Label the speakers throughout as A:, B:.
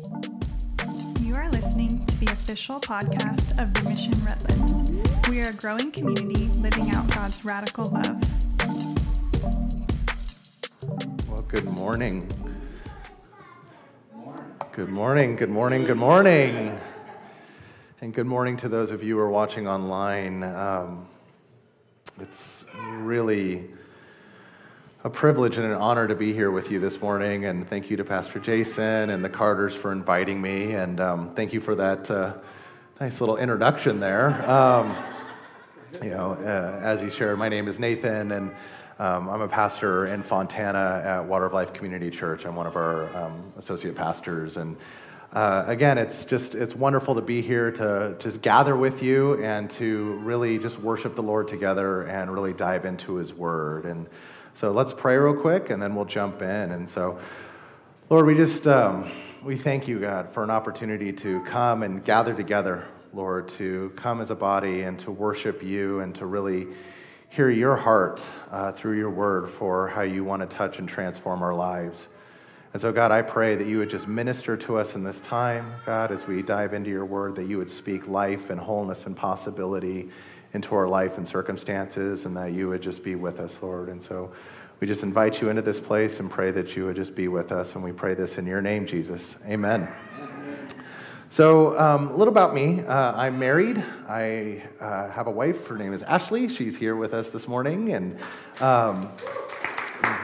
A: You are listening to the official podcast of the Mission Redlands. We are a growing community living out God's radical love.
B: Well, good morning. Good morning, good morning, good morning. And good morning to those of you who are watching online. Um, it's really a privilege and an honor to be here with you this morning. And thank you to Pastor Jason and the Carters for inviting me. And um, thank you for that uh, nice little introduction there. Um, you know, uh, as he shared, my name is Nathan, and um, I'm a pastor in Fontana at Water of Life Community Church. I'm one of our um, associate pastors, and uh, again, it's just it's wonderful to be here to just gather with you and to really just worship the Lord together and really dive into His Word. And so let's pray real quick, and then we'll jump in. And so, Lord, we just um, we thank you, God, for an opportunity to come and gather together, Lord, to come as a body and to worship you and to really hear your heart uh, through your word for how you want to touch and transform our lives. And so, God, I pray that you would just minister to us in this time, God, as we dive into your word, that you would speak life and wholeness and possibility into our life and circumstances, and that you would just be with us, Lord. And so, we just invite you into this place and pray that you would just be with us. And we pray this in your name, Jesus. Amen. So, um, a little about me. Uh, I'm married. I uh, have a wife. Her name is Ashley. She's here with us this morning. And um,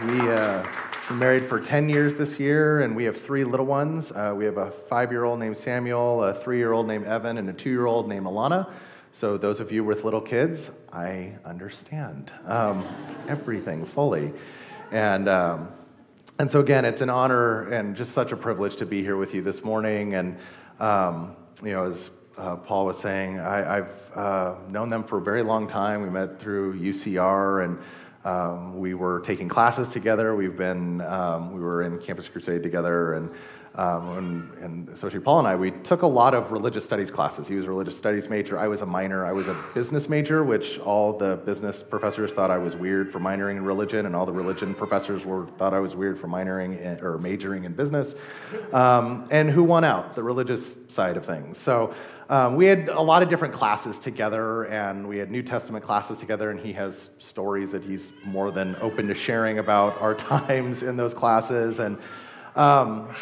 B: we uh, are married for 10 years this year, and we have three little ones. Uh, we have a five year old named Samuel, a three year old named Evan, and a two year old named Alana. So, those of you with little kids, I understand um, everything fully. And um, and so, again, it's an honor and just such a privilege to be here with you this morning. And um, you know, as uh, Paul was saying, I, have uh, known them for a very long time. We met through UCR, and um, we were taking classes together. We've been, um, we were in Campus Crusade together, and um, and, and Paul and I, we took a lot of religious studies classes. He was a religious studies major. I was a minor. I was a business major, which all the business professors thought I was weird for minoring in religion, and all the religion professors were thought I was weird for minoring in, or majoring in business. Um, and who won out? The religious side of things. So um, we had a lot of different classes together, and we had New Testament classes together, and he has stories that he's more than open to sharing about our times in those classes. And um,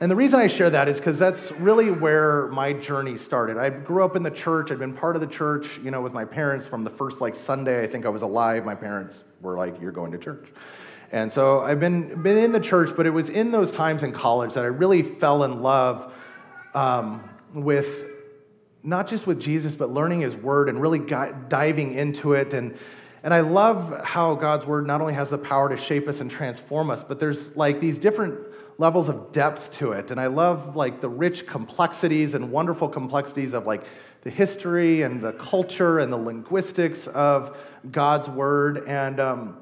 B: and the reason I share that is because that's really where my journey started. I grew up in the church. I'd been part of the church, you know, with my parents from the first like Sunday I think I was alive. My parents were like, "You're going to church," and so I've been been in the church. But it was in those times in college that I really fell in love um, with not just with Jesus, but learning His Word and really got, diving into it and. And I love how God's word not only has the power to shape us and transform us, but there's like these different levels of depth to it. And I love like the rich complexities and wonderful complexities of like the history and the culture and the linguistics of God's word. And um,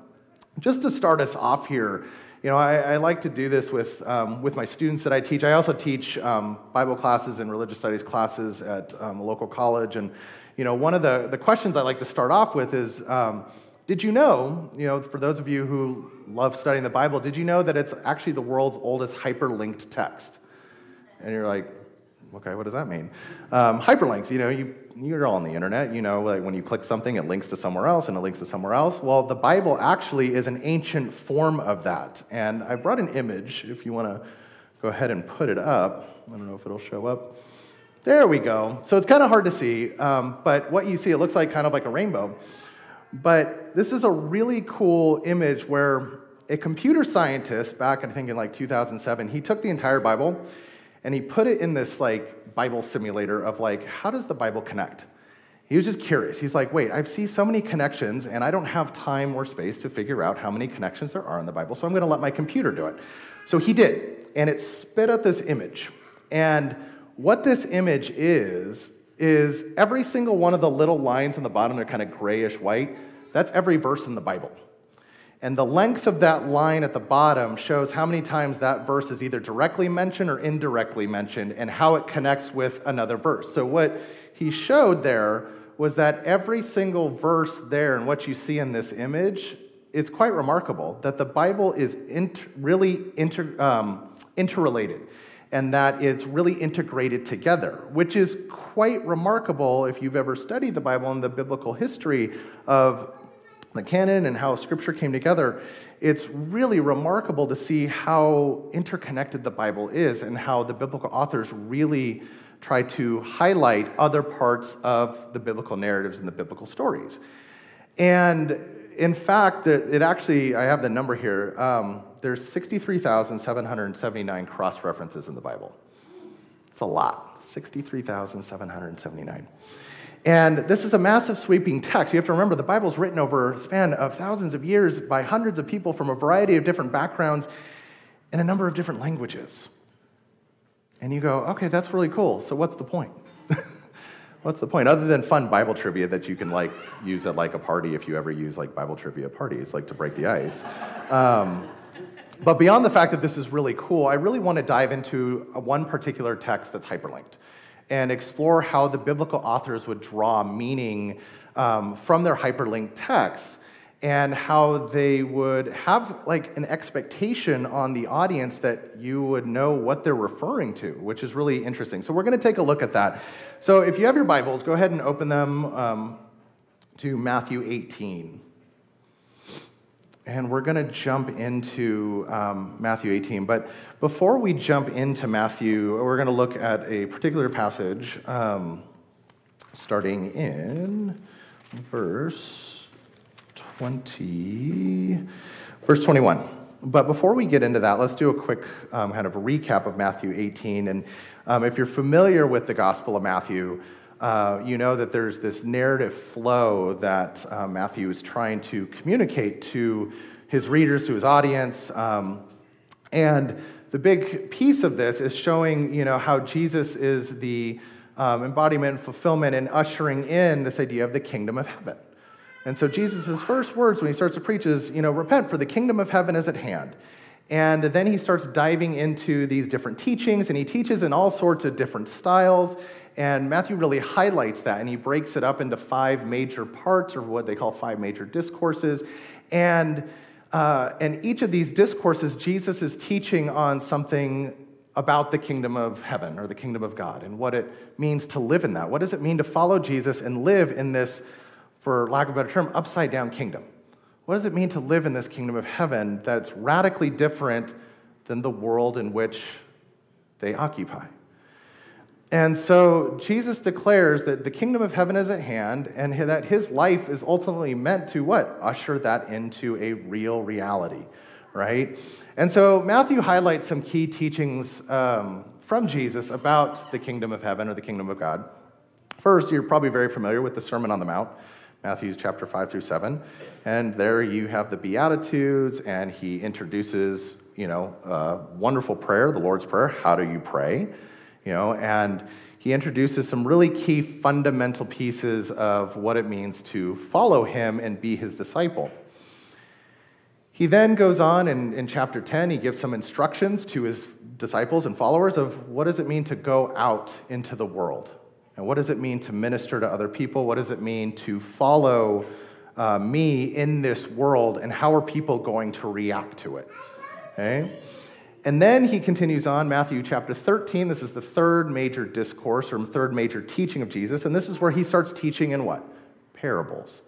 B: just to start us off here, you know, I, I like to do this with, um, with my students that I teach. I also teach um, Bible classes and religious studies classes at um, a local college. And, you know, one of the, the questions I like to start off with is, um, did you know, you know, for those of you who love studying the Bible, did you know that it's actually the world's oldest hyperlinked text? And you're like, okay, what does that mean? Um, hyperlinks, you know, you, you're all on the internet. You know, like when you click something, it links to somewhere else and it links to somewhere else. Well, the Bible actually is an ancient form of that. And I brought an image, if you want to go ahead and put it up. I don't know if it'll show up. There we go. So it's kind of hard to see, um, but what you see, it looks like kind of like a rainbow. But this is a really cool image where a computer scientist back, I think in like 2007, he took the entire Bible and he put it in this like Bible simulator of like, how does the Bible connect? He was just curious. He's like, wait, I see so many connections and I don't have time or space to figure out how many connections there are in the Bible, so I'm going to let my computer do it. So he did, and it spit out this image. And what this image is, is every single one of the little lines on the bottom, they're kind of grayish white. That's every verse in the Bible. And the length of that line at the bottom shows how many times that verse is either directly mentioned or indirectly mentioned and how it connects with another verse. So, what he showed there was that every single verse there and what you see in this image, it's quite remarkable that the Bible is inter- really inter- um, interrelated. And that it's really integrated together, which is quite remarkable if you've ever studied the Bible and the biblical history of the canon and how scripture came together. It's really remarkable to see how interconnected the Bible is and how the biblical authors really try to highlight other parts of the biblical narratives and the biblical stories. And in fact, it actually, I have the number here. Um, there's 63,779 cross references in the Bible. It's a lot, 63,779. And this is a massive sweeping text. You have to remember the Bible's written over a span of thousands of years by hundreds of people from a variety of different backgrounds in a number of different languages. And you go, okay, that's really cool. So what's the point? what's the point other than fun Bible trivia that you can like use at like a party if you ever use like Bible trivia parties, like to break the ice. Um, but beyond the fact that this is really cool, I really want to dive into one particular text that's hyperlinked and explore how the biblical authors would draw meaning um, from their hyperlinked texts and how they would have like an expectation on the audience that you would know what they're referring to, which is really interesting. So we're going to take a look at that. So if you have your Bibles, go ahead and open them um, to Matthew 18. And we're going to jump into um, Matthew 18. But before we jump into Matthew, we're going to look at a particular passage um, starting in verse 20, verse 21. But before we get into that, let's do a quick um, kind of recap of Matthew 18. And um, if you're familiar with the Gospel of Matthew, uh, you know that there's this narrative flow that uh, Matthew is trying to communicate to his readers, to his audience. Um, and the big piece of this is showing you know, how Jesus is the um, embodiment, fulfillment, and ushering in this idea of the kingdom of heaven. And so Jesus' first words when he starts to preach is, you know, repent, for the kingdom of heaven is at hand. And then he starts diving into these different teachings, and he teaches in all sorts of different styles. And Matthew really highlights that, and he breaks it up into five major parts, or what they call five major discourses. And, uh, and each of these discourses, Jesus is teaching on something about the kingdom of heaven or the kingdom of God and what it means to live in that. What does it mean to follow Jesus and live in this, for lack of a better term, upside down kingdom? What does it mean to live in this kingdom of heaven that's radically different than the world in which they occupy? And so Jesus declares that the kingdom of heaven is at hand and that his life is ultimately meant to what? Usher that into a real reality, right? And so Matthew highlights some key teachings um, from Jesus about the kingdom of heaven or the kingdom of God. First, you're probably very familiar with the Sermon on the Mount, Matthew chapter 5 through 7. And there you have the Beatitudes, and he introduces, you know, a wonderful prayer, the Lord's Prayer. How do you pray? you know, and he introduces some really key fundamental pieces of what it means to follow him and be his disciple. He then goes on in, in chapter 10, he gives some instructions to his disciples and followers of what does it mean to go out into the world? And what does it mean to minister to other people? What does it mean to follow uh, me in this world? And how are people going to react to it? Okay? And then he continues on, Matthew chapter 13. This is the third major discourse or third major teaching of Jesus. And this is where he starts teaching in what? Parables.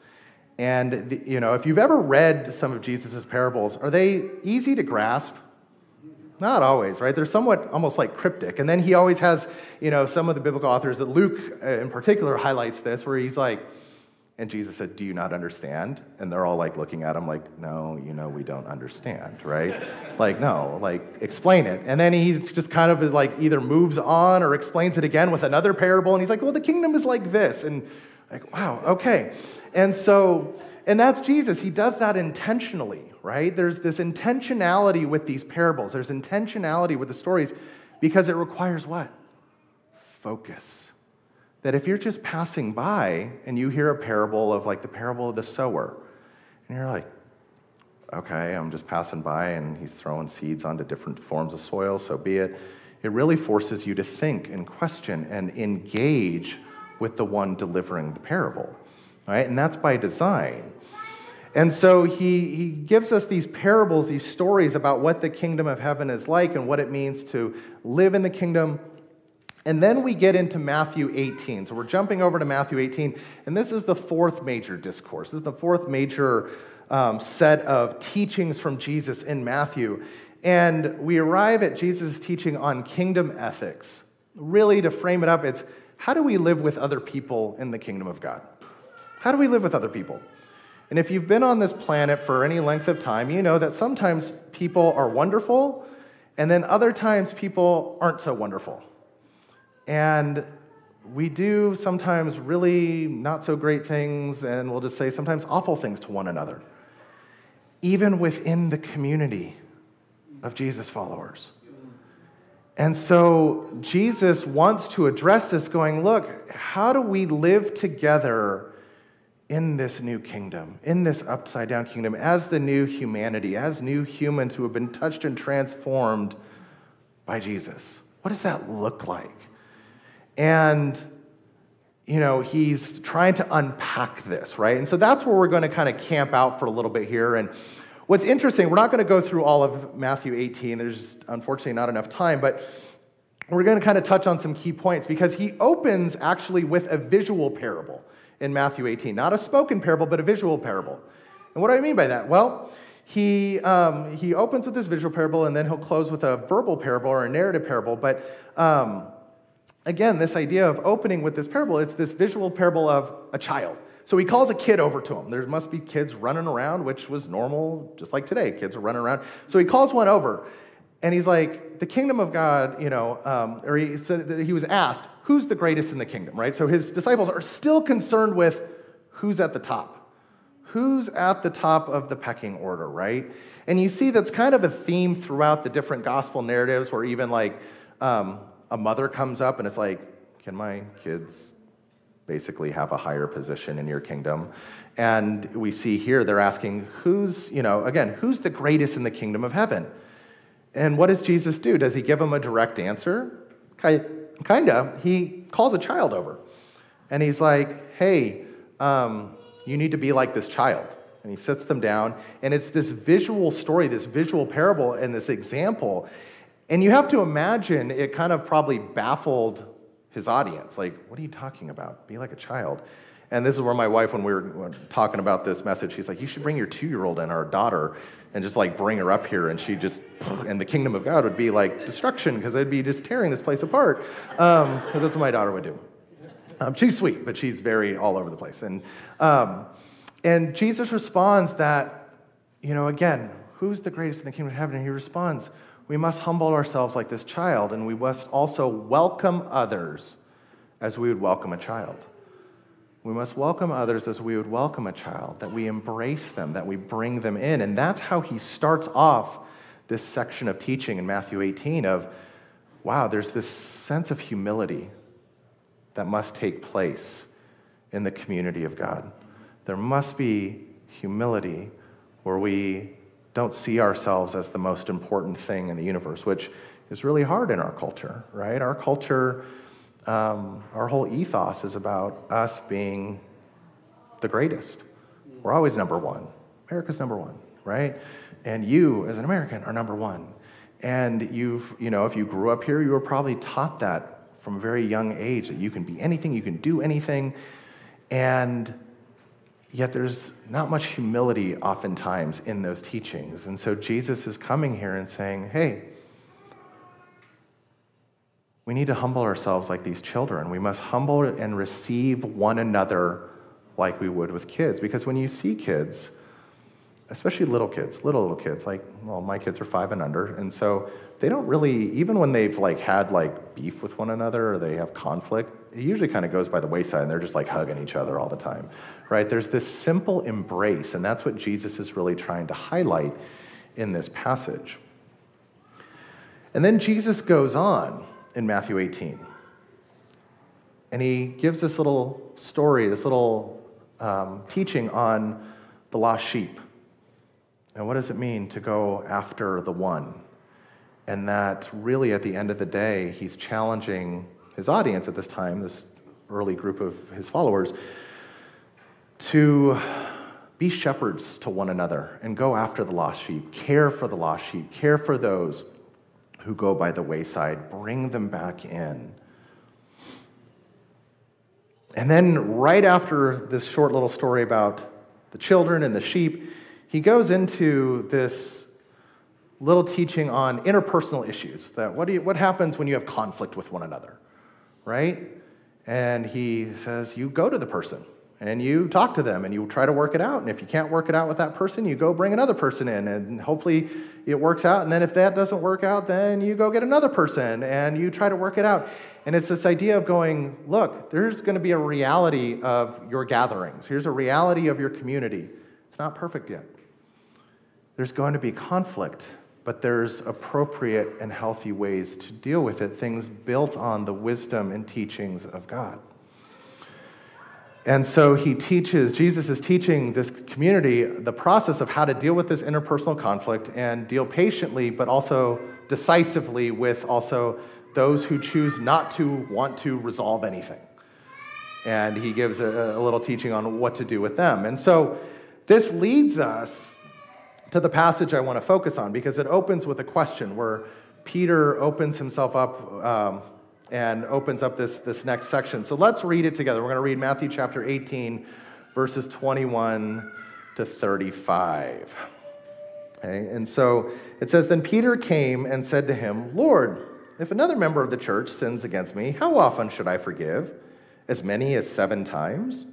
B: And, the, you know, if you've ever read some of Jesus' parables, are they easy to grasp? Not always, right? They're somewhat almost like cryptic. And then he always has, you know, some of the biblical authors that Luke uh, in particular highlights this, where he's like, and Jesus said, Do you not understand? And they're all like looking at him like, No, you know, we don't understand, right? like, no, like, explain it. And then he's just kind of like either moves on or explains it again with another parable. And he's like, Well, the kingdom is like this. And like, wow, okay. And so, and that's Jesus. He does that intentionally, right? There's this intentionality with these parables, there's intentionality with the stories because it requires what? Focus that if you're just passing by and you hear a parable of like the parable of the sower, and you're like, okay, I'm just passing by and he's throwing seeds onto different forms of soil, so be it. It really forces you to think and question and engage with the one delivering the parable, right? And that's by design. And so he, he gives us these parables, these stories about what the kingdom of heaven is like and what it means to live in the kingdom. And then we get into Matthew 18. So we're jumping over to Matthew 18, and this is the fourth major discourse. This is the fourth major um, set of teachings from Jesus in Matthew. And we arrive at Jesus' teaching on kingdom ethics. Really, to frame it up, it's how do we live with other people in the kingdom of God? How do we live with other people? And if you've been on this planet for any length of time, you know that sometimes people are wonderful, and then other times people aren't so wonderful. And we do sometimes really not so great things, and we'll just say sometimes awful things to one another, even within the community of Jesus followers. And so Jesus wants to address this, going, Look, how do we live together in this new kingdom, in this upside down kingdom, as the new humanity, as new humans who have been touched and transformed by Jesus. What does that look like? And, you know, he's trying to unpack this, right? And so that's where we're going to kind of camp out for a little bit here. And what's interesting, we're not going to go through all of Matthew 18, there's unfortunately not enough time, but we're going to kind of touch on some key points because he opens actually with a visual parable in Matthew 18. Not a spoken parable, but a visual parable. And what do I mean by that? Well, he, um, he opens with this visual parable and then he'll close with a verbal parable or a narrative parable. But um, again, this idea of opening with this parable, it's this visual parable of a child. So he calls a kid over to him. There must be kids running around, which was normal, just like today. Kids are running around. So he calls one over and he's like, the kingdom of God, you know, um, or he, said he was asked, who's the greatest in the kingdom, right? So his disciples are still concerned with who's at the top. Who's at the top of the pecking order, right? And you see that's kind of a theme throughout the different gospel narratives where even like um, a mother comes up and it's like, can my kids basically have a higher position in your kingdom? And we see here they're asking, who's, you know, again, who's the greatest in the kingdom of heaven? And what does Jesus do? Does he give them a direct answer? Kind of. He calls a child over and he's like, hey, um, you need to be like this child. And he sits them down, and it's this visual story, this visual parable, and this example. And you have to imagine it kind of probably baffled his audience. Like, what are you talking about? Be like a child. And this is where my wife, when we were talking about this message, she's like, you should bring your two year old and our daughter and just like bring her up here and she just and the kingdom of god would be like destruction because they'd be just tearing this place apart. Um, that's what my daughter would do. Um, she's sweet but she's very all over the place. And um, and jesus responds that you know again who's the greatest in the kingdom of heaven? And he responds we must humble ourselves like this child and we must also welcome others as we would welcome a child we must welcome others as we would welcome a child, that we embrace them, that we bring them in. And that's how he starts off this section of teaching in Matthew 18 of, wow, there's this sense of humility that must take place in the community of God. There must be humility where we don't see ourselves as the most important thing in the universe, which is really hard in our culture, right? Our culture um, our whole ethos is about us being the greatest. We're always number one. America's number one, right? And you, as an American, are number one. And you've, you know, if you grew up here, you were probably taught that from a very young age that you can be anything, you can do anything. And yet there's not much humility oftentimes in those teachings. And so Jesus is coming here and saying, hey, we need to humble ourselves like these children. We must humble and receive one another like we would with kids. Because when you see kids, especially little kids, little little kids, like well, my kids are five and under, and so they don't really, even when they've like had like beef with one another or they have conflict, it usually kind of goes by the wayside, and they're just like hugging each other all the time, right? There's this simple embrace, and that's what Jesus is really trying to highlight in this passage. And then Jesus goes on in Matthew 18. And he gives this little story, this little um, teaching on the lost sheep. And what does it mean to go after the one? And that really, at the end of the day, he's challenging his audience at this time, this early group of his followers, to be shepherds to one another and go after the lost sheep. Care for the lost sheep. Care for those who go by the wayside. Bring them back in. And then, right after this short little story about the children and the sheep, he goes into this little teaching on interpersonal issues that what, you, what happens when you have conflict with one another, right? And he says, you go to the person and you talk to them and you try to work it out. And if you can't work it out with that person, you go bring another person in and hopefully it works out. And then if that doesn't work out, then you go get another person and you try to work it out. And it's this idea of going, look, there's going to be a reality of your gatherings. Here's a reality of your community. It's not perfect yet. There's going to be conflict, but there's appropriate and healthy ways to deal with it, things built on the wisdom and teachings of God. And so he teaches, Jesus is teaching this community the process of how to deal with this interpersonal conflict and deal patiently, but also decisively with also those who choose not to want to resolve anything. And he gives a, a little teaching on what to do with them. And so this leads us to the passage I want to focus on because it opens with a question where Peter opens himself up um, and opens up this, this next section. So let's read it together. We're going to read Matthew chapter 18, verses 21 to 35. Okay, and so it says, Then Peter came and said to him, Lord, if another member of the church sins against me, how often should I forgive? As many as seven times?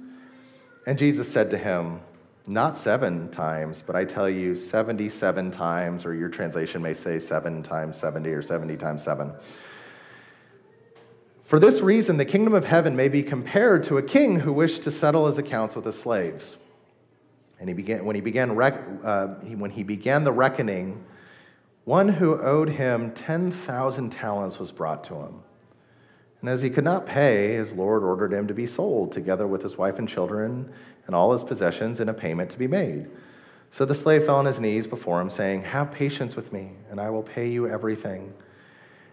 B: And Jesus said to him, Not seven times, but I tell you, 77 times, or your translation may say seven times 70 or 70 times seven. For this reason, the kingdom of heaven may be compared to a king who wished to settle his accounts with his slaves. And he began, when, he began rec, uh, he, when he began the reckoning, one who owed him 10,000 talents was brought to him. And as he could not pay, his Lord ordered him to be sold, together with his wife and children and all his possessions, and a payment to be made. So the slave fell on his knees before him, saying, Have patience with me, and I will pay you everything.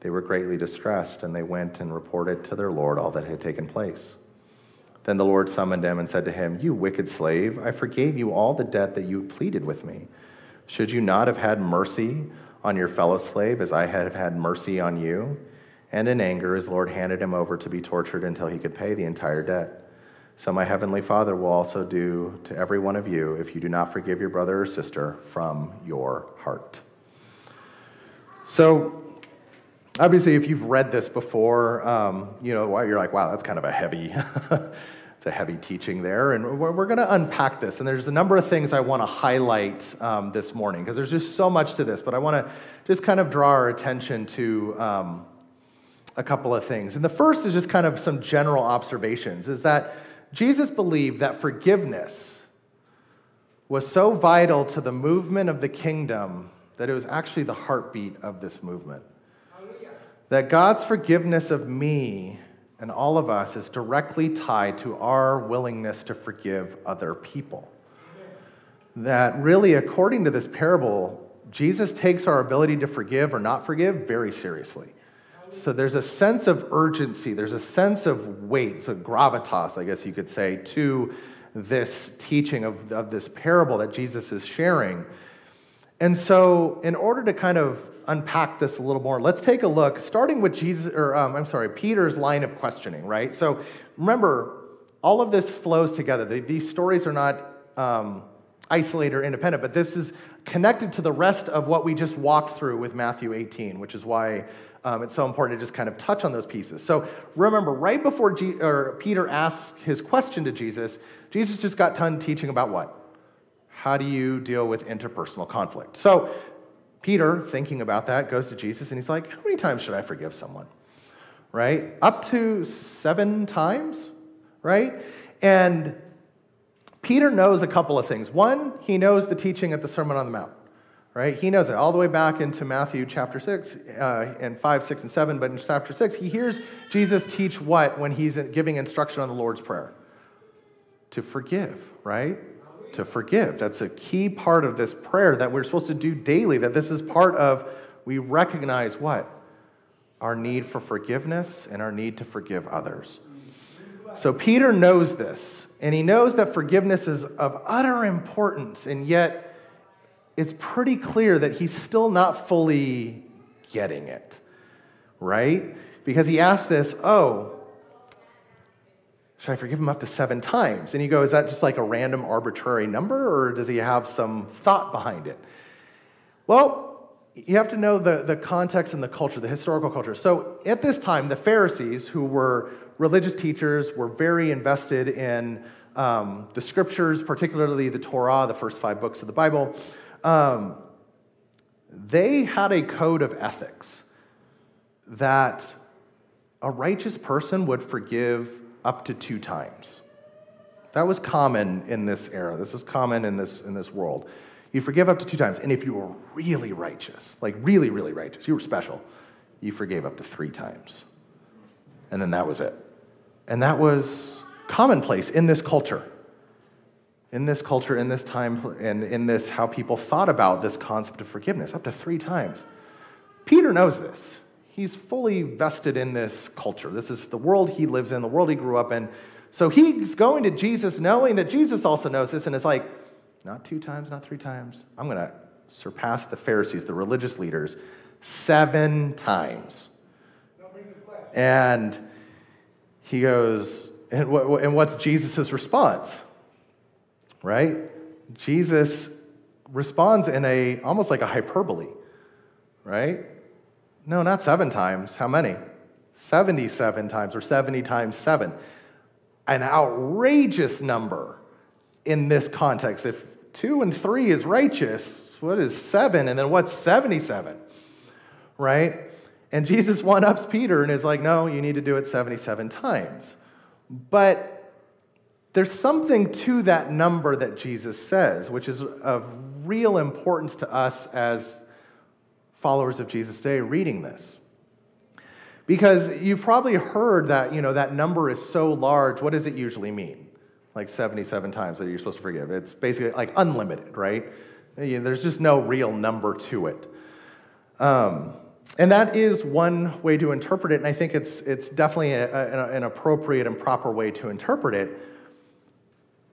B: they were greatly distressed, and they went and reported to their Lord all that had taken place. Then the Lord summoned him and said to him, You wicked slave, I forgave you all the debt that you pleaded with me. Should you not have had mercy on your fellow slave as I have had mercy on you? And in anger, his Lord handed him over to be tortured until he could pay the entire debt. So my heavenly Father will also do to every one of you if you do not forgive your brother or sister from your heart. So, obviously, if you've read this before, um, you know, you're like, wow, that's kind of a heavy. it's a heavy teaching there, and we're, we're going to unpack this. And there's a number of things I want to highlight um, this morning because there's just so much to this. But I want to just kind of draw our attention to um, a couple of things. And the first is just kind of some general observations: is that Jesus believed that forgiveness was so vital to the movement of the kingdom that it was actually the heartbeat of this movement that God's forgiveness of me and all of us is directly tied to our willingness to forgive other people. That really, according to this parable, Jesus takes our ability to forgive or not forgive very seriously. So there's a sense of urgency, there's a sense of weight, so gravitas, I guess you could say, to this teaching of, of this parable that Jesus is sharing. And so, in order to kind of unpack this a little more. Let's take a look, starting with Jesus, or um, I'm sorry, Peter's line of questioning, right? So remember, all of this flows together. These stories are not um, isolated or independent, but this is connected to the rest of what we just walked through with Matthew 18, which is why um, it's so important to just kind of touch on those pieces. So remember, right before Peter asks his question to Jesus, Jesus just got done teaching about what? How do you deal with interpersonal conflict? So Peter, thinking about that, goes to Jesus and he's like, How many times should I forgive someone? Right? Up to seven times, right? And Peter knows a couple of things. One, he knows the teaching at the Sermon on the Mount, right? He knows it all the way back into Matthew chapter 6 uh, and 5, 6, and 7. But in chapter 6, he hears Jesus teach what when he's giving instruction on the Lord's Prayer? To forgive, right? To forgive. That's a key part of this prayer that we're supposed to do daily, that this is part of, we recognize what? Our need for forgiveness and our need to forgive others. So Peter knows this, and he knows that forgiveness is of utter importance, and yet it's pretty clear that he's still not fully getting it, right? Because he asks this, oh, should I forgive him up to seven times? And you go, is that just like a random arbitrary number, or does he have some thought behind it? Well, you have to know the, the context and the culture, the historical culture. So at this time, the Pharisees, who were religious teachers were very invested in um, the scriptures, particularly the Torah, the first five books of the Bible. Um, they had a code of ethics that a righteous person would forgive up to two times. That was common in this era. This is common in this, in this world. You forgive up to two times. And if you were really righteous, like really, really righteous, you were special, you forgave up to three times. And then that was it. And that was commonplace in this culture. In this culture, in this time, and in this, how people thought about this concept of forgiveness, up to three times. Peter knows this. He's fully vested in this culture. This is the world he lives in, the world he grew up in. So he's going to Jesus knowing that Jesus also knows this, and it's like, not two times, not three times. I'm going to surpass the Pharisees, the religious leaders, seven times. And he goes, and, what, and what's Jesus' response? Right? Jesus responds in a almost like a hyperbole, right? No, not seven times. How many? 77 times or 70 times seven. An outrageous number in this context. If two and three is righteous, what is seven? And then what's 77? Right? And Jesus one ups Peter and is like, no, you need to do it 77 times. But there's something to that number that Jesus says, which is of real importance to us as followers of Jesus today reading this. Because you've probably heard that, you know, that number is so large, what does it usually mean? Like 77 times that you're supposed to forgive. It's basically like unlimited, right? There's just no real number to it. Um, and that is one way to interpret it, and I think it's, it's definitely a, a, an appropriate and proper way to interpret it.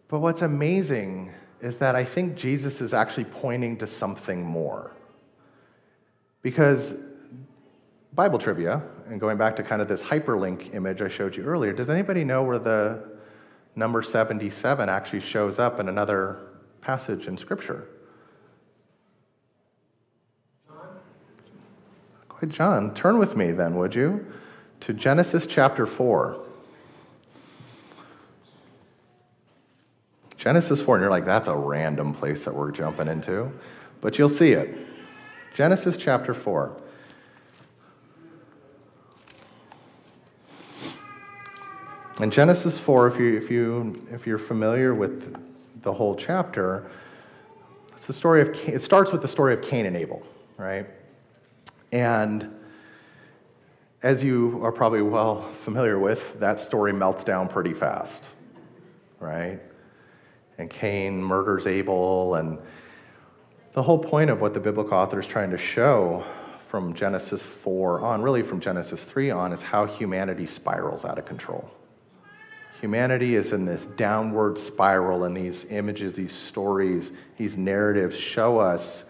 B: But what's amazing is that I think Jesus is actually pointing to something more. Because Bible trivia, and going back to kind of this hyperlink image I showed you earlier, does anybody know where the number 77 actually shows up in another passage in Scripture? John. Quite John, turn with me then, would you, to Genesis chapter 4. Genesis 4, and you're like, that's a random place that we're jumping into, but you'll see it. Genesis chapter 4. In Genesis 4, if, you, if, you, if you're familiar with the whole chapter, it's the story of, it starts with the story of Cain and Abel, right? And as you are probably well familiar with, that story melts down pretty fast, right? And Cain murders Abel, and the whole point of what the biblical author is trying to show from Genesis 4 on, really from Genesis 3 on, is how humanity spirals out of control. Humanity is in this downward spiral, and these images, these stories, these narratives show us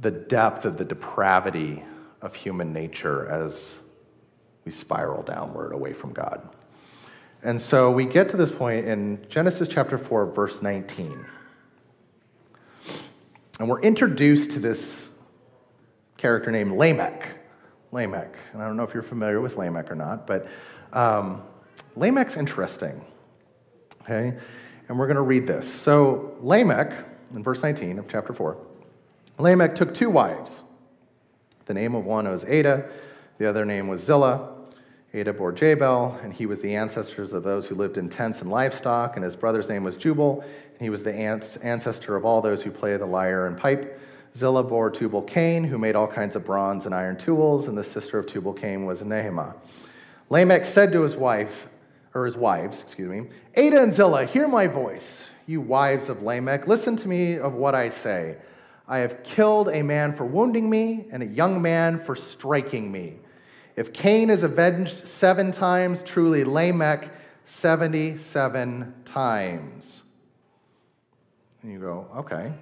B: the depth of the depravity of human nature as we spiral downward away from God. And so we get to this point in Genesis chapter 4, verse 19. And we're introduced to this character named Lamech. Lamech. And I don't know if you're familiar with Lamech or not, but um, Lamech's interesting. Okay? And we're going to read this. So, Lamech, in verse 19 of chapter 4, Lamech took two wives. The name of one was Adah, the other name was Zillah, Adah bore Jabal, and he was the ancestors of those who lived in tents and livestock, and his brother's name was Jubal, and he was the ancestor of all those who play the lyre and pipe. Zillah bore Tubal Cain, who made all kinds of bronze and iron tools, and the sister of Tubal Cain was Naamah. Lamech said to his wife, or his wives, excuse me, Adah and Zillah, hear my voice, you wives of Lamech. Listen to me of what I say. I have killed a man for wounding me, and a young man for striking me. If Cain is avenged seven times, truly Lamech 77 times. And you go, okay.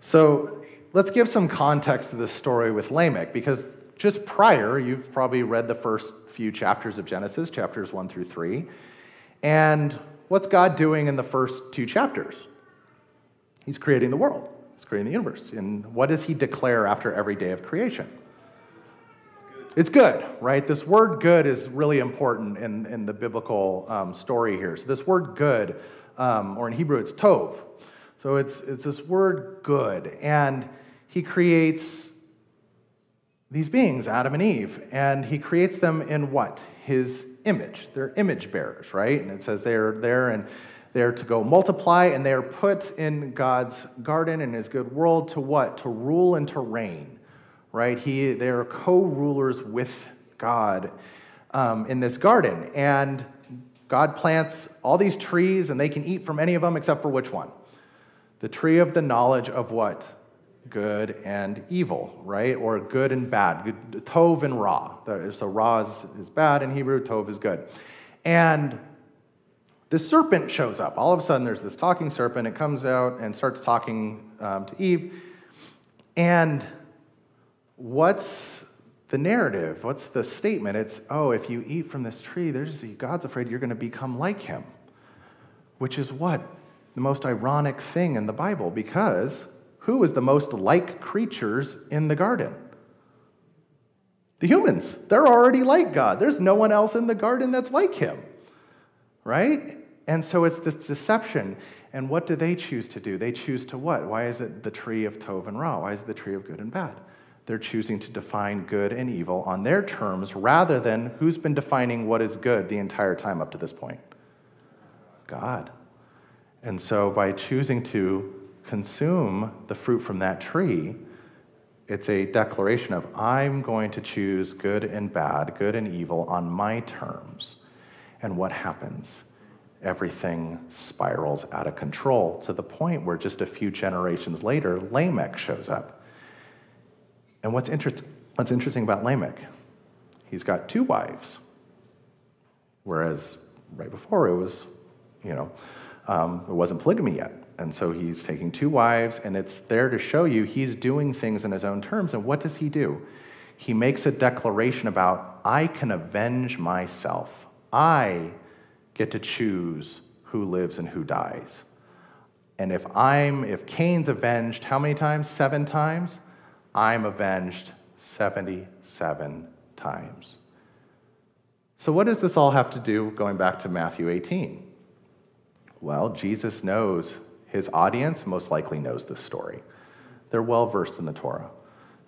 B: So let's give some context to this story with Lamech, because just prior, you've probably read the first few chapters of Genesis, chapters one through three. And what's God doing in the first two chapters? He's creating the world, He's creating the universe. And what does He declare after every day of creation? It's good, right? This word good is really important in, in the biblical um, story here. So, this word good, um, or in Hebrew, it's tov. So, it's, it's this word good. And he creates these beings, Adam and Eve, and he creates them in what? His image. They're image bearers, right? And it says they're there and they're to go multiply, and they are put in God's garden and his good world to what? To rule and to reign right? He, they are co rulers with God um, in this garden. And God plants all these trees, and they can eat from any of them except for which one? The tree of the knowledge of what? Good and evil, right? Or good and bad. Tov and ra. So ra is, is bad in Hebrew, tov is good. And the serpent shows up. All of a sudden, there's this talking serpent. It comes out and starts talking um, to Eve. And what's the narrative? What's the statement? It's, oh, if you eat from this tree, there's, God's afraid you're going to become like him. Which is what? The most ironic thing in the Bible, because who is the most like creatures in the garden? The humans. They're already like God. There's no one else in the garden that's like him, right? And so it's this deception. And what do they choose to do? They choose to what? Why is it the tree of Tov and Ra? Why is it the tree of good and bad? They're choosing to define good and evil on their terms rather than who's been defining what is good the entire time up to this point? God. And so by choosing to consume the fruit from that tree, it's a declaration of I'm going to choose good and bad, good and evil on my terms. And what happens? Everything spirals out of control to the point where just a few generations later, Lamech shows up and what's, inter- what's interesting about Lamech, he's got two wives, whereas right before it was, you know, um, it wasn't polygamy yet. And so he's taking two wives, and it's there to show you he's doing things in his own terms. And what does he do? He makes a declaration about, I can avenge myself. I get to choose who lives and who dies. And if I'm, if Cain's avenged how many times? Seven times? I'm avenged 77 times. So, what does this all have to do going back to Matthew 18? Well, Jesus knows his audience most likely knows this story. They're well versed in the Torah.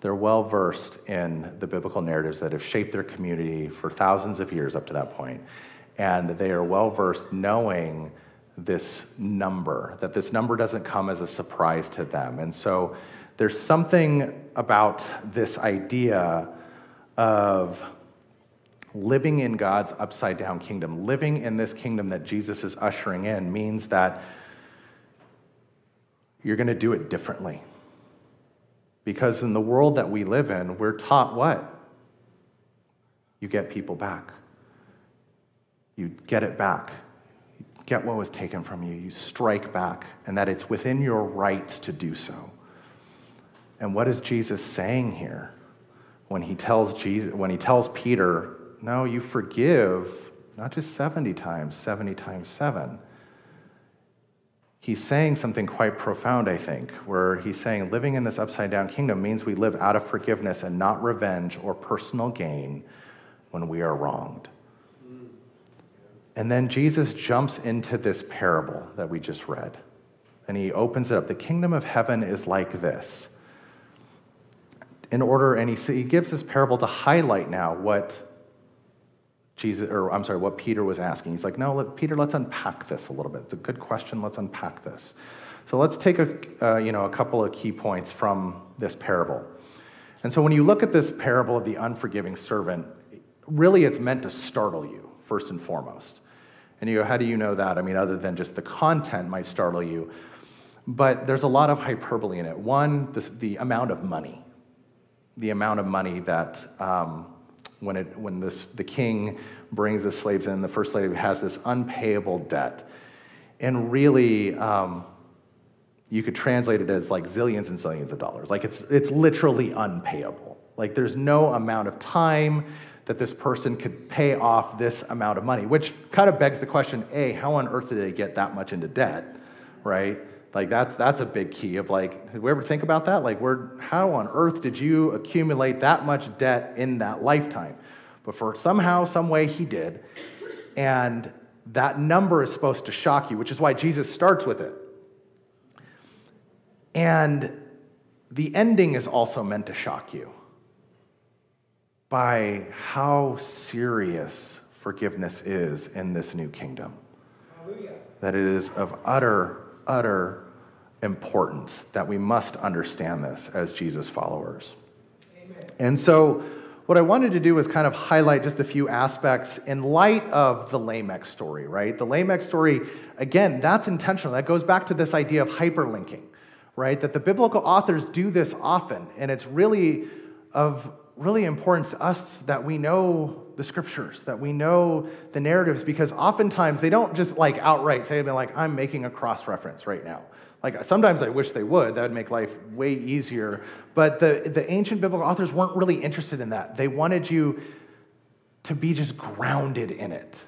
B: They're well versed in the biblical narratives that have shaped their community for thousands of years up to that point. And they are well versed knowing this number, that this number doesn't come as a surprise to them. And so there's something about this idea of living in God's upside down kingdom, living in this kingdom that Jesus is ushering in, means that you're going to do it differently. Because in the world that we live in, we're taught what? You get people back. You get it back. You get what was taken from you. You strike back, and that it's within your rights to do so. And what is Jesus saying here when he tells Jesus, when he tells Peter, "No, you forgive not just 70 times, 70 times 7." He's saying something quite profound, I think, where he's saying living in this upside down kingdom means we live out of forgiveness and not revenge or personal gain when we are wronged. And then Jesus jumps into this parable that we just read. And he opens it up. The kingdom of heaven is like this in order, and he, he gives this parable to highlight now what Jesus, or I'm sorry, what Peter was asking. He's like, no, let, Peter, let's unpack this a little bit. It's a good question. Let's unpack this. So let's take a, uh, you know, a couple of key points from this parable. And so when you look at this parable of the unforgiving servant, really it's meant to startle you, first and foremost. And you go, how do you know that? I mean, other than just the content might startle you. But there's a lot of hyperbole in it. One, the amount of money. The amount of money that um, when, it, when this, the king brings the slaves in, the first slave has this unpayable debt. And really, um, you could translate it as like zillions and zillions of dollars. Like it's, it's literally unpayable. Like there's no amount of time that this person could pay off this amount of money, which kind of begs the question A, how on earth did they get that much into debt, right? Like that's that's a big key of like, did we ever think about that? Like, where how on earth did you accumulate that much debt in that lifetime? But for somehow, some way, he did, and that number is supposed to shock you, which is why Jesus starts with it. And the ending is also meant to shock you by how serious forgiveness is in this new kingdom. Hallelujah. That it is of utter, utter importance that we must understand this as Jesus followers. Amen. And so, what I wanted to do was kind of highlight just a few aspects in light of the Lamech story, right? The Lamech story, again, that's intentional. That goes back to this idea of hyperlinking, right? That the biblical authors do this often, and it's really of really important to us that we know the scriptures, that we know the narratives, because oftentimes they don't just like outright say, to me like, I'm making a cross reference right now. Like sometimes I wish they would. That would make life way easier. But the, the ancient biblical authors weren't really interested in that. They wanted you to be just grounded in it.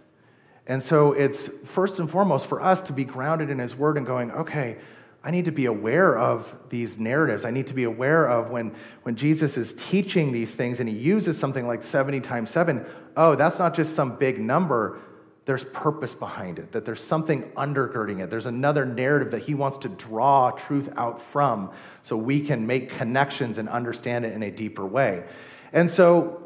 B: And so it's first and foremost for us to be grounded in his word and going, okay, I need to be aware of these narratives. I need to be aware of when, when Jesus is teaching these things and he uses something like 70 times 7. Oh, that's not just some big number there's purpose behind it, that there's something undergirding it. There's another narrative that he wants to draw truth out from so we can make connections and understand it in a deeper way. And so,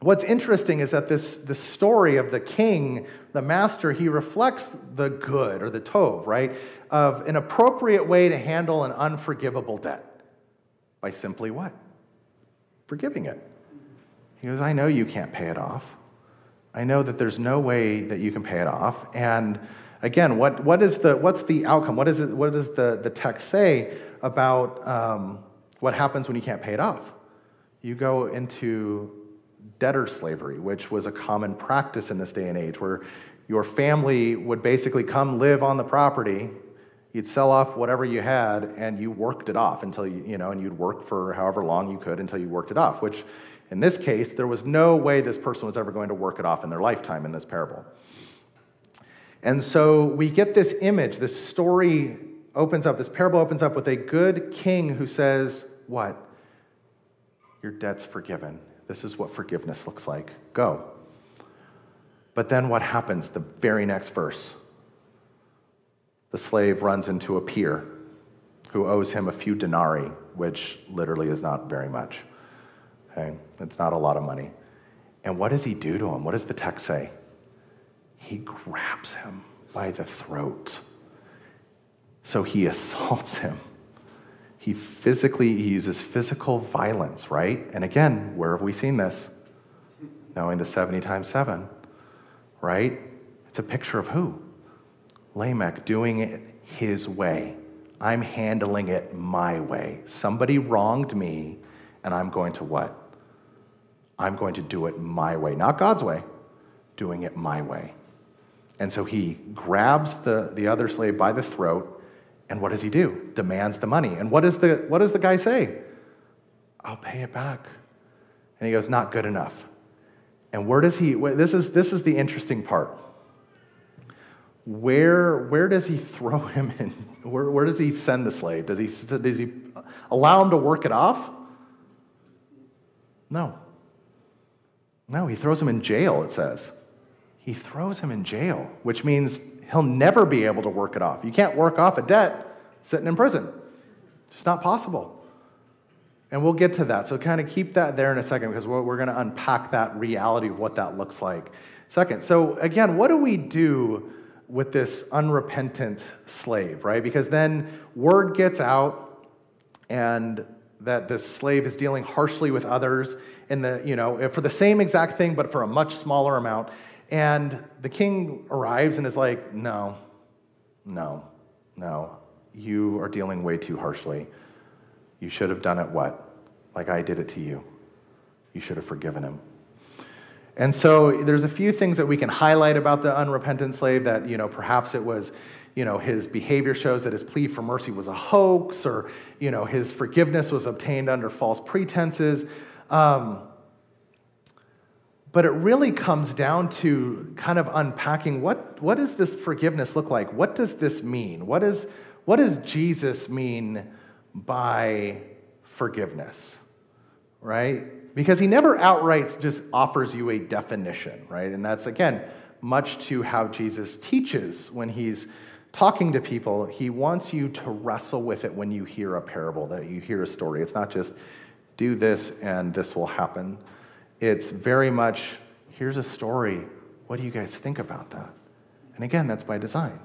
B: what's interesting is that this, the story of the king, the master, he reflects the good or the tov, right? Of an appropriate way to handle an unforgivable debt by simply what? Forgiving it. He goes, I know you can't pay it off. I know that there's no way that you can pay it off. And again, what, what is the, what's the outcome? What, is it, what does the, the text say about um, what happens when you can't pay it off? You go into debtor slavery, which was a common practice in this day and age, where your family would basically come live on the property. You'd sell off whatever you had, and you worked it off until you, you know, and you'd work for however long you could until you worked it off, which in this case, there was no way this person was ever going to work it off in their lifetime in this parable. And so we get this image, this story opens up, this parable opens up with a good king who says, What? Your debt's forgiven. This is what forgiveness looks like. Go. But then what happens? The very next verse the slave runs into a peer who owes him a few denarii, which literally is not very much. Okay? It's not a lot of money. And what does he do to him? What does the text say? He grabs him by the throat. So he assaults him. He physically he uses physical violence, right? And again, where have we seen this? Knowing the 70 times 7, right? It's a picture of who? Lamech doing it his way. I'm handling it my way. Somebody wronged me, and I'm going to what? I'm going to do it my way, not God's way, doing it my way. And so he grabs the, the other slave by the throat, and what does he do? Demands the money. And what, is the, what does the guy say? I'll pay it back. And he goes, Not good enough. And where does he, this is, this is the interesting part. Where, where does he throw him in? Where, where does he send the slave? Does he, does he allow him to work it off? No. No, he throws him in jail, it says. He throws him in jail, which means he'll never be able to work it off. You can't work off a debt sitting in prison. It's not possible. And we'll get to that. So, kind of keep that there in a second because we're, going to unpack that reality of what that looks like. Second, so again, what do we do with this unrepentant slave, right? Because then word gets out and that this slave is dealing harshly with others in the, you know, for the same exact thing, but for a much smaller amount. And the king arrives and is like, no, no, no, you are dealing way too harshly. You should have done it what? Like I did it to you. You should have forgiven him. And so there's a few things that we can highlight about the unrepentant slave that, you know, perhaps it was, you know, his behavior shows that his plea for mercy was a hoax or, you know, his forgiveness was obtained under false pretenses. Um, but it really comes down to kind of unpacking what, what does this forgiveness look like? What does this mean? What, is, what does Jesus mean by forgiveness? Right? Because he never outright just offers you a definition, right? And that's, again, much to how Jesus teaches when he's talking to people. He wants you to wrestle with it when you hear a parable, that you hear a story. It's not just do this and this will happen. It's very much here's a story. What do you guys think about that? And again, that's by design.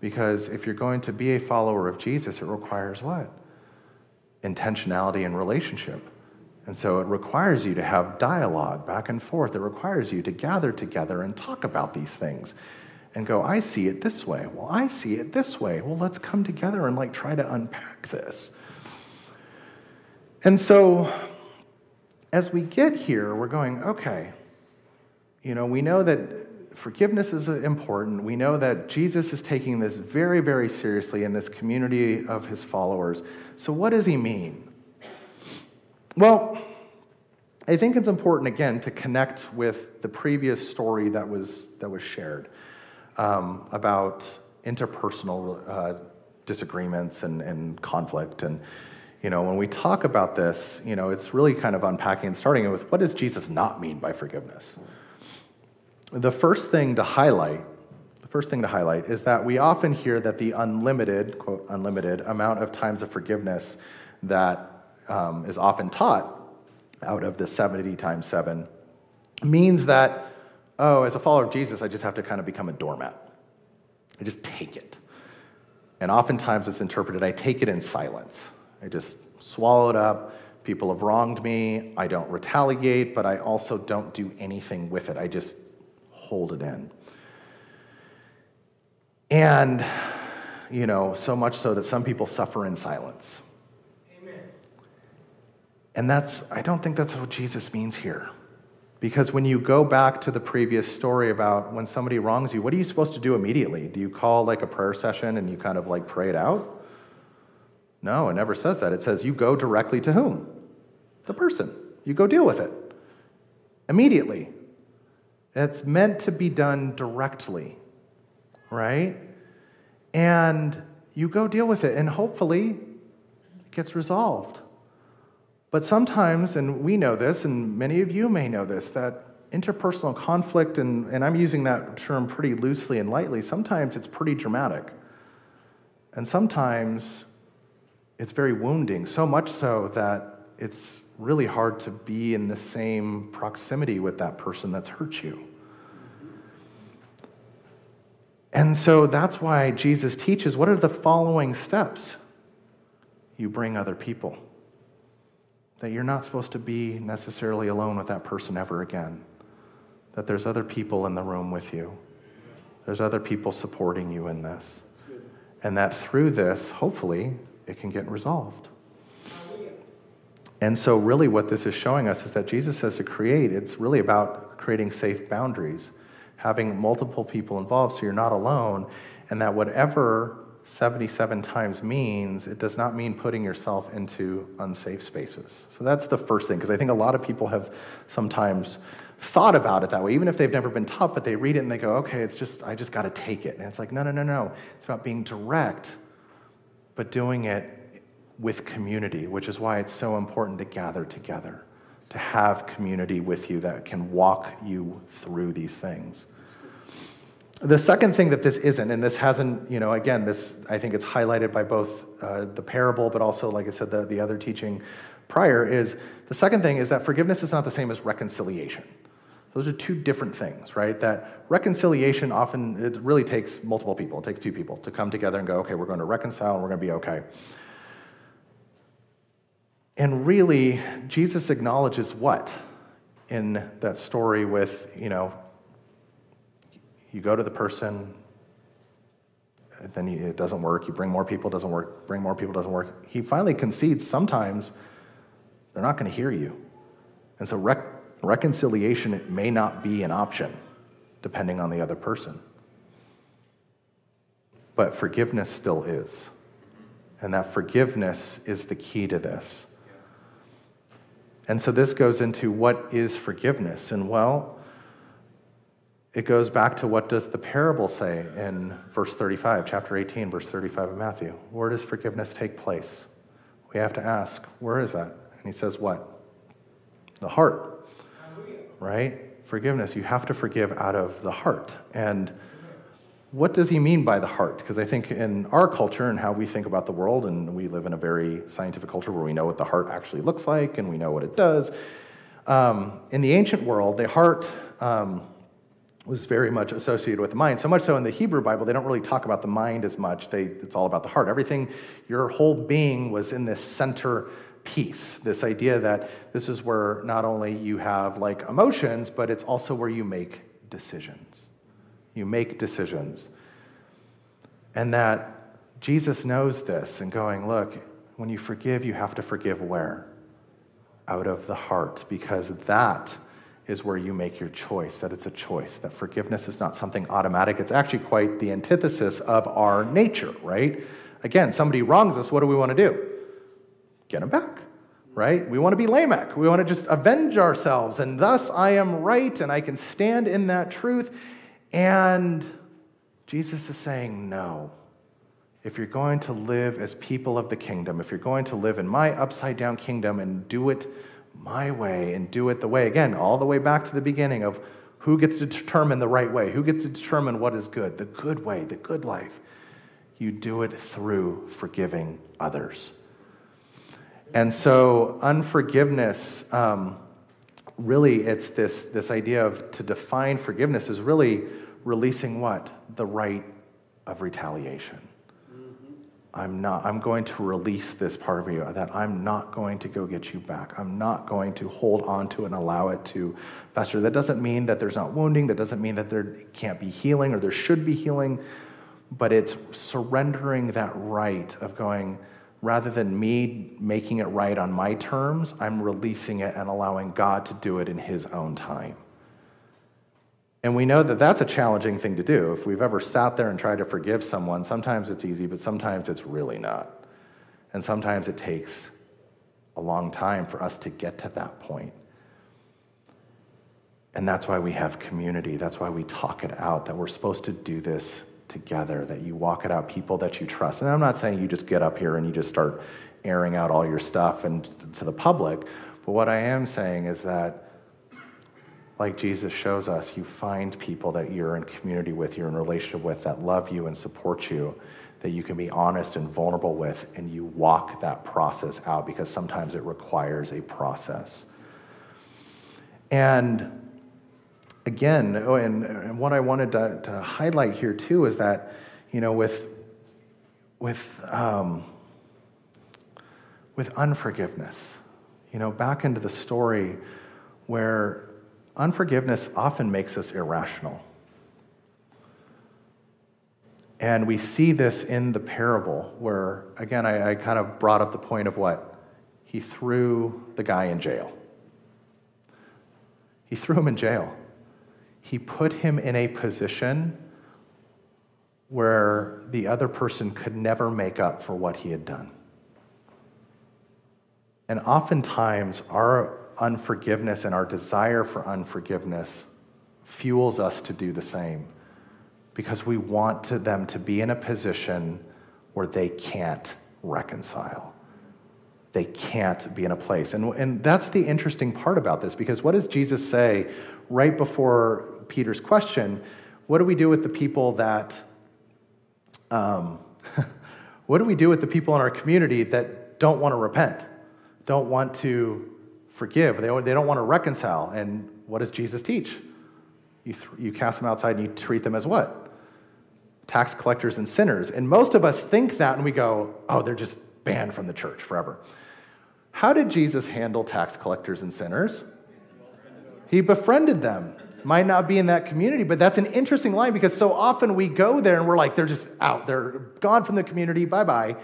B: Because if you're going to be a follower of Jesus, it requires what? Intentionality and relationship. And so it requires you to have dialogue back and forth. It requires you to gather together and talk about these things and go, I see it this way. Well, I see it this way. Well, let's come together and like try to unpack this. And so as we get here, we're going, okay, you know, we know that forgiveness is important. We know that Jesus is taking this very, very seriously in this community of his followers. So, what does he mean? Well, I think it's important again to connect with the previous story that was that was shared um, about interpersonal uh, disagreements and, and conflict and you know, when we talk about this, you know, it's really kind of unpacking and starting with what does Jesus not mean by forgiveness? The first thing to highlight, the first thing to highlight is that we often hear that the unlimited, quote, unlimited amount of times of forgiveness that um, is often taught out of the 70 times 7 means that, oh, as a follower of Jesus, I just have to kind of become a doormat. I just take it. And oftentimes it's interpreted, I take it in silence. I just swallow it up. People have wronged me. I don't retaliate, but I also don't do anything with it. I just hold it in. And, you know, so much so that some people suffer in silence. Amen. And that's, I don't think that's what Jesus means here. Because when you go back to the previous story about when somebody wrongs you, what are you supposed to do immediately? Do you call like a prayer session and you kind of like pray it out? No, it never says that. It says you go directly to whom? The person. You go deal with it immediately. It's meant to be done directly, right? And you go deal with it, and hopefully it gets resolved. But sometimes, and we know this, and many of you may know this, that interpersonal conflict, and, and I'm using that term pretty loosely and lightly, sometimes it's pretty dramatic. And sometimes it's very wounding, so much so that it's really hard to be in the same proximity with that person that's hurt you. And so that's why Jesus teaches what are the following steps? You bring other people. That you're not supposed to be necessarily alone with that person ever again. That there's other people in the room with you. There's other people supporting you in this. And that through this, hopefully, it can get resolved. And so, really, what this is showing us is that Jesus says to create, it's really about creating safe boundaries, having multiple people involved so you're not alone, and that whatever 77 times means, it does not mean putting yourself into unsafe spaces. So, that's the first thing, because I think a lot of people have sometimes thought about it that way, even if they've never been taught, but they read it and they go, okay, it's just, I just got to take it. And it's like, no, no, no, no. It's about being direct but doing it with community, which is why it's so important to gather together, to have community with you that can walk you through these things. The second thing that this isn't, and this hasn't, you know, again, this, I think it's highlighted by both uh, the parable, but also, like I said, the, the other teaching. prior is the second thing is that forgiveness is not the same as reconciliation. Those are two different things, right? That reconciliation often, it really takes multiple people. It takes two people to come together and go, okay, we're going to reconcile and we're going to be okay. And really, Jesus acknowledges what in that story with, you know, you go to the person, then it doesn't work. You bring more people, doesn't work. Bring more people, doesn't work. He finally concedes sometimes they're not going to hear you. And so reconciliation may not be an option depending on the other person. But forgiveness still is. And that forgiveness is the key to this. And so this goes into what is forgiveness? And well, it goes back to what does the parable say in verse 35, chapter 18, verse 35 of Matthew. Where does forgiveness take place? We have to ask, where is that? And he says, what? The heart. Right? Forgiveness. You have to forgive out of the heart. And what does he mean by the heart? Because I think in our culture and how we think about the world, and we live in a very scientific culture where we know what the heart actually looks like and we know what it does. Um, in the ancient world, the heart um, was very much associated with the mind. So much so in the Hebrew Bible, they don't really talk about the mind as much. They, it's all about the heart. Everything, your whole being was in this center piece. This idea that this is where not only you have like emotions, but it's also where you make decisions. You make decisions. And that Jesus knows this and going, look, when you forgive, you have to forgive where? Out of the heart, because that is where you make your choice, that it's a choice, that forgiveness is not something automatic. It's actually quite the antithesis of our nature, right? Again, somebody wrongs us, what do we want to do? Get them back, right? We want to be Lamech. We want to just avenge ourselves, and thus I am right and I can stand in that truth. And Jesus is saying, no. If you're going to live as people of the kingdom, if you're going to live in my upside down kingdom and do it my way and do it the way, again, all the way back to the beginning of who gets to determine the right way, who gets to determine what is good, the good way, the good life. You do it through forgiving others. And so, unforgiveness. Um, really it's this, this idea of to define forgiveness is really releasing what? The right of retaliation. Mm-hmm. I'm not, I'm going to release this part of you that I'm not going to go get you back. I'm not going to hold on to and allow it to fester. That doesn't mean that there's not wounding. That doesn't mean that there can't be healing or there should be healing. But it's surrendering that right of going, rather than me making it right on my terms, I'm releasing it and allowing God to do it in His own time. And we know that that's a challenging thing to do. If we've ever sat there and tried to forgive someone, sometimes it's easy, but sometimes it's really not. And sometimes it takes a long time for us to get to that point. And that's why we have community. That's why we talk it out, that we're supposed to do this together, that you walk it out, people that you trust. And I'm not saying you just get up here and you just start airing out all your stuff and to the public, but what I am saying is that like Jesus shows us, you find people that you're in community with, you're in relationship with, that love you and support you, that you can be honest and vulnerable with, and you walk that process out because sometimes it requires a process. And again, oh, and, and what I wanted to, to, highlight here too is that, you know, with, with, um, with unforgiveness, you know, back into the story where unforgiveness often makes us irrational. And we see this in the parable where, again, I, I kind of brought up the point of what? He threw the guy in jail. He threw him in jail he put him in a position where the other person could never make up for what he had done. And oftentimes, our unforgiveness and our desire for unforgiveness fuels us to do the same because we want to them to be in a position where they can't reconcile. They can't be in a place. And, and that's the interesting part about this because what does Jesus say right before Peter's question what do we do with the people that, um, what do we do with the people in our community that don't want to repent, don't want to forgive, they don't, they don't want to reconcile. And what does Jesus teach? You, th- you cast them outside and you treat them as what? Tax collectors and sinners. And most of us think that and we go, oh, they're just banned from the church forever. How did Jesus handle tax collectors and sinners? He befriended them. Might not be in that community, but that's an interesting line because so often we go there and we're like, they're just out. They're gone from the community. Bye bye.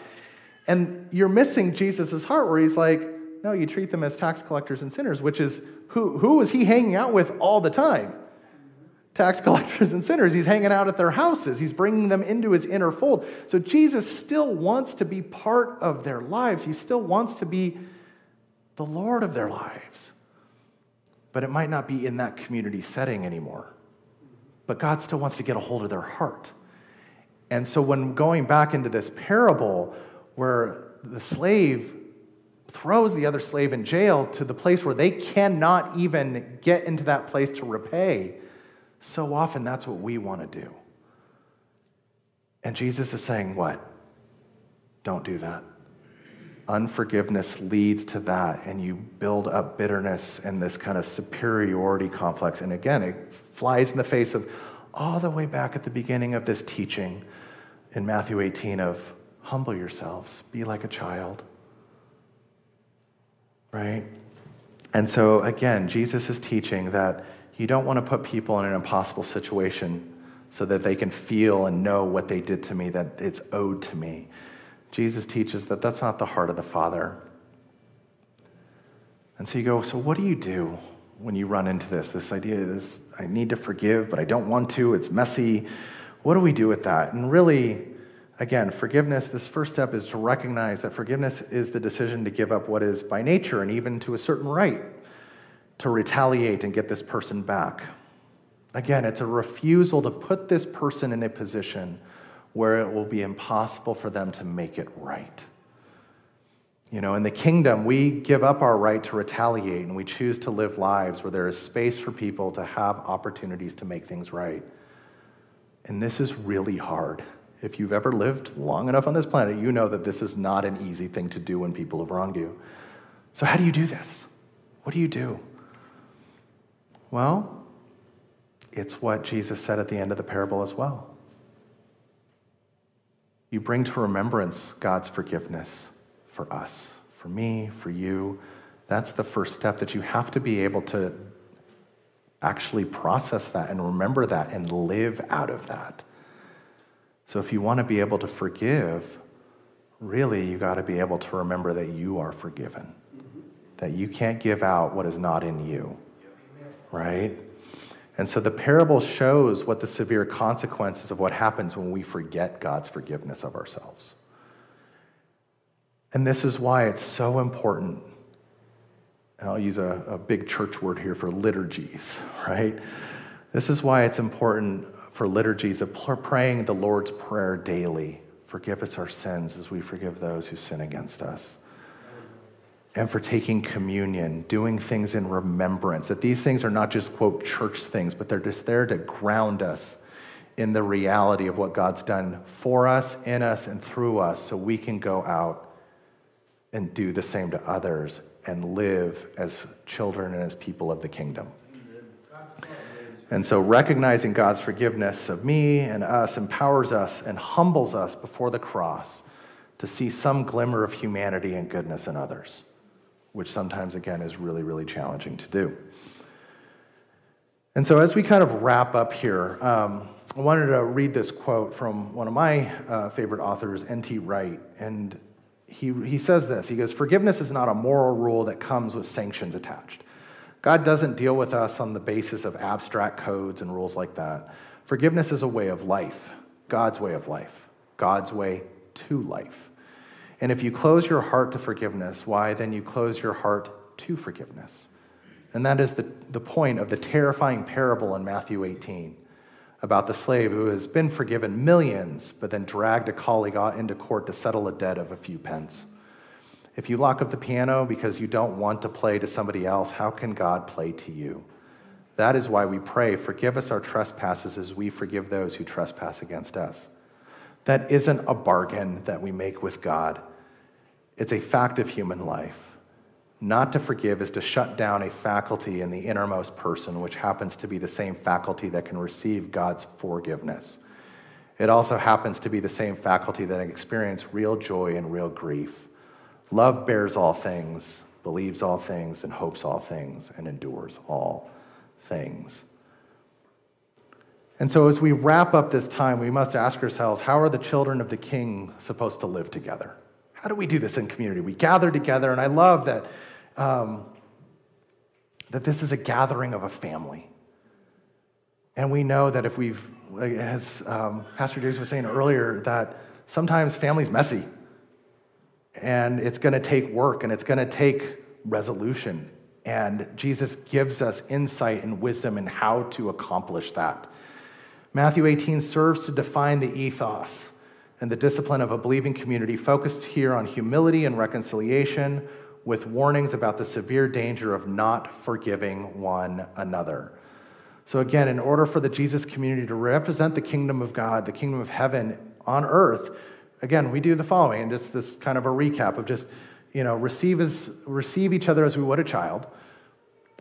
B: And you're missing Jesus' heart where he's like, no, you treat them as tax collectors and sinners, which is who, who is he hanging out with all the time? Tax collectors and sinners. He's hanging out at their houses, he's bringing them into his inner fold. So Jesus still wants to be part of their lives, he still wants to be the Lord of their lives. But it might not be in that community setting anymore. But God still wants to get a hold of their heart. And so, when going back into this parable where the slave throws the other slave in jail to the place where they cannot even get into that place to repay, so often that's what we want to do. And Jesus is saying, What? Don't do that. Unforgiveness leads to that, and you build up bitterness and this kind of superiority complex. And again, it flies in the face of all the way back at the beginning of this teaching in Matthew 18 of humble yourselves, be like a child right? And so, again, Jesus is teaching that you don't want to put people in an impossible situation so that they can feel and know what they did to me, that it's owed to me. Jesus teaches that that's not the heart of the Father. And so you go, so what do you do when you run into this? This idea is, I need to forgive, but I don't want to, it's messy. What do we do with that? And really, Again, forgiveness, this first step is to recognize that forgiveness is the decision to give up what is by nature and even to a certain right to retaliate and get this person back. Again, it's a refusal to put this person in a position where it will be impossible for them to make it right. You know, in the kingdom, we give up our right to retaliate and we choose to live lives where there is space for people to have opportunities to make things right. And this is really hard. If you've ever lived long enough on this planet, you know that this is not an easy thing to do when people have wronged you. So, how do you do this? What do you do? Well, it's what Jesus said at the end of the parable as well. You bring to remembrance God's forgiveness for us, for me, for you. That's the first step that you have to be able to actually process that and remember that and live out of that. So if you want to be able to forgive, really you got to be able to remember that you are forgiven. Mm-hmm. That you can't give out what is not in you. Right? And so the parable shows what the severe consequences of what happens when we forget God's forgiveness of ourselves. And this is why it's so important. And I'll use a, a big church word here for liturgies, right? This is why it's important for liturgies of praying the Lord's Prayer daily. Forgive us our sins as we forgive those who sin against us. And for taking communion, doing things in remembrance, that these things are not just, quote, church things, but they're just there to ground us in the reality of what God's done for us, in us, and through us, so we can go out and do the same to others and live as children and as people of the kingdom. And so recognizing God's forgiveness of me and us empowers us and humbles us before the cross to see some glimmer of humanity and goodness in others, which sometimes, again, is really, really challenging to do. And so, as we kind of wrap up here, um, I wanted to read this quote from one of my uh, favorite authors, N.T. Wright. And he, he says this He goes, Forgiveness is not a moral rule that comes with sanctions attached. God doesn't deal with us on the basis of abstract codes and rules like that. Forgiveness is a way of life, God's way of life, God's way to life. And if you close your heart to forgiveness, why then you close your heart to forgiveness. And that is the, the point of the terrifying parable in Matthew 18 about the slave who has been forgiven millions, but then dragged a colleague into court to settle a debt of a few pence. If you lock up the piano because you don't want to play to somebody else, how can God play to you? That is why we pray, forgive us our trespasses as we forgive those who trespass against us. That isn't a bargain that we make with God, it's a fact of human life. Not to forgive is to shut down a faculty in the innermost person, which happens to be the same faculty that can receive God's forgiveness. It also happens to be the same faculty that experience real joy and real grief. Love bears all things, believes all things, and hopes all things, and endures all things. And so, as we wrap up this time, we must ask ourselves how are the children of the king supposed to live together? How do we do this in community? We gather together, and I love that, um, that this is a gathering of a family. And we know that if we've, as um, Pastor James was saying earlier, that sometimes family's messy. And it's going to take work and it's going to take resolution. And Jesus gives us insight and wisdom in how to accomplish that. Matthew 18 serves to define the ethos and the discipline of a believing community focused here on humility and reconciliation with warnings about the severe danger of not forgiving one another. So, again, in order for the Jesus community to represent the kingdom of God, the kingdom of heaven on earth, again, we do the following, and just this kind of a recap of just, you know, receive, as, receive each other as we would a child,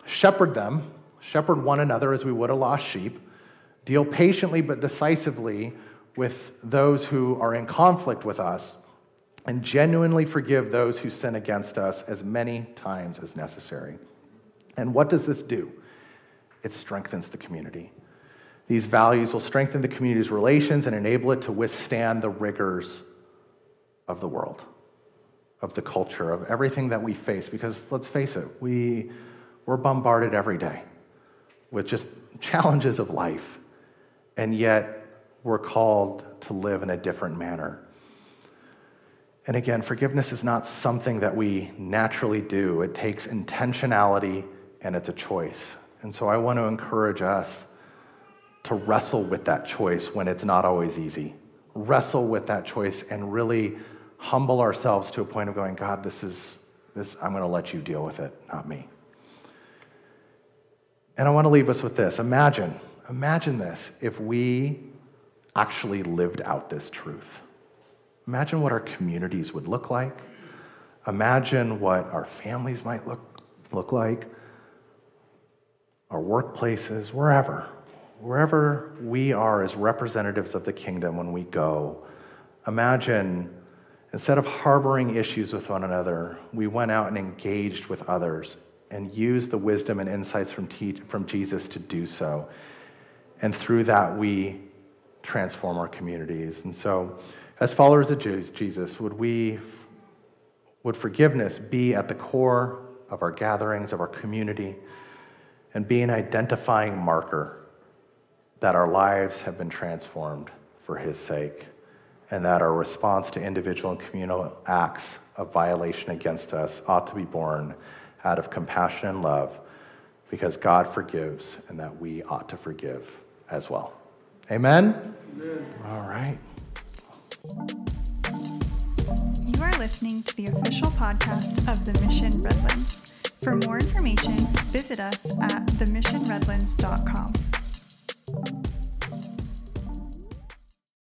B: shepherd them, shepherd one another as we would a lost sheep, deal patiently but decisively with those who are in conflict with us, and genuinely forgive those who sin against us as many times as necessary. And what does this do? It strengthens the community. These values will strengthen the community's relations and enable it to withstand the rigors of the world, of the culture, of everything that we face. Because let's face it, we, we're bombarded every day with just challenges of life and yet we're called to live in a different manner. And again, forgiveness is not something that we naturally do, it takes intentionality and it's a choice. And so I want to encourage us to wrestle with that choice when it's not always easy. Wrestle with that choice and really humble ourselves to a point of going, God, this is this, I'm going to let you deal with it, not me. And I want to leave us with this. Imagine Imagine this if we actually lived out this truth. Imagine what our communities would look like. Imagine what our families might look, look like, our workplaces, wherever. Wherever we are as representatives of the kingdom when we go. Imagine instead of harboring issues with one another, we went out and engaged with others and used the wisdom and insights from, te- from Jesus to do so. And through that, we transform our communities. And so, as followers of Jesus, would we, would forgiveness be at the core of our gatherings, of our community, and be an identifying marker that our lives have been transformed for His sake, and that our response to individual and communal acts of violation against us ought to be born out of compassion and love because God forgives and that we ought to forgive as well. Amen? Amen. All right.
A: You are listening to the official podcast of the Mission Redlands. For more information, visit us at themissionredlands.com.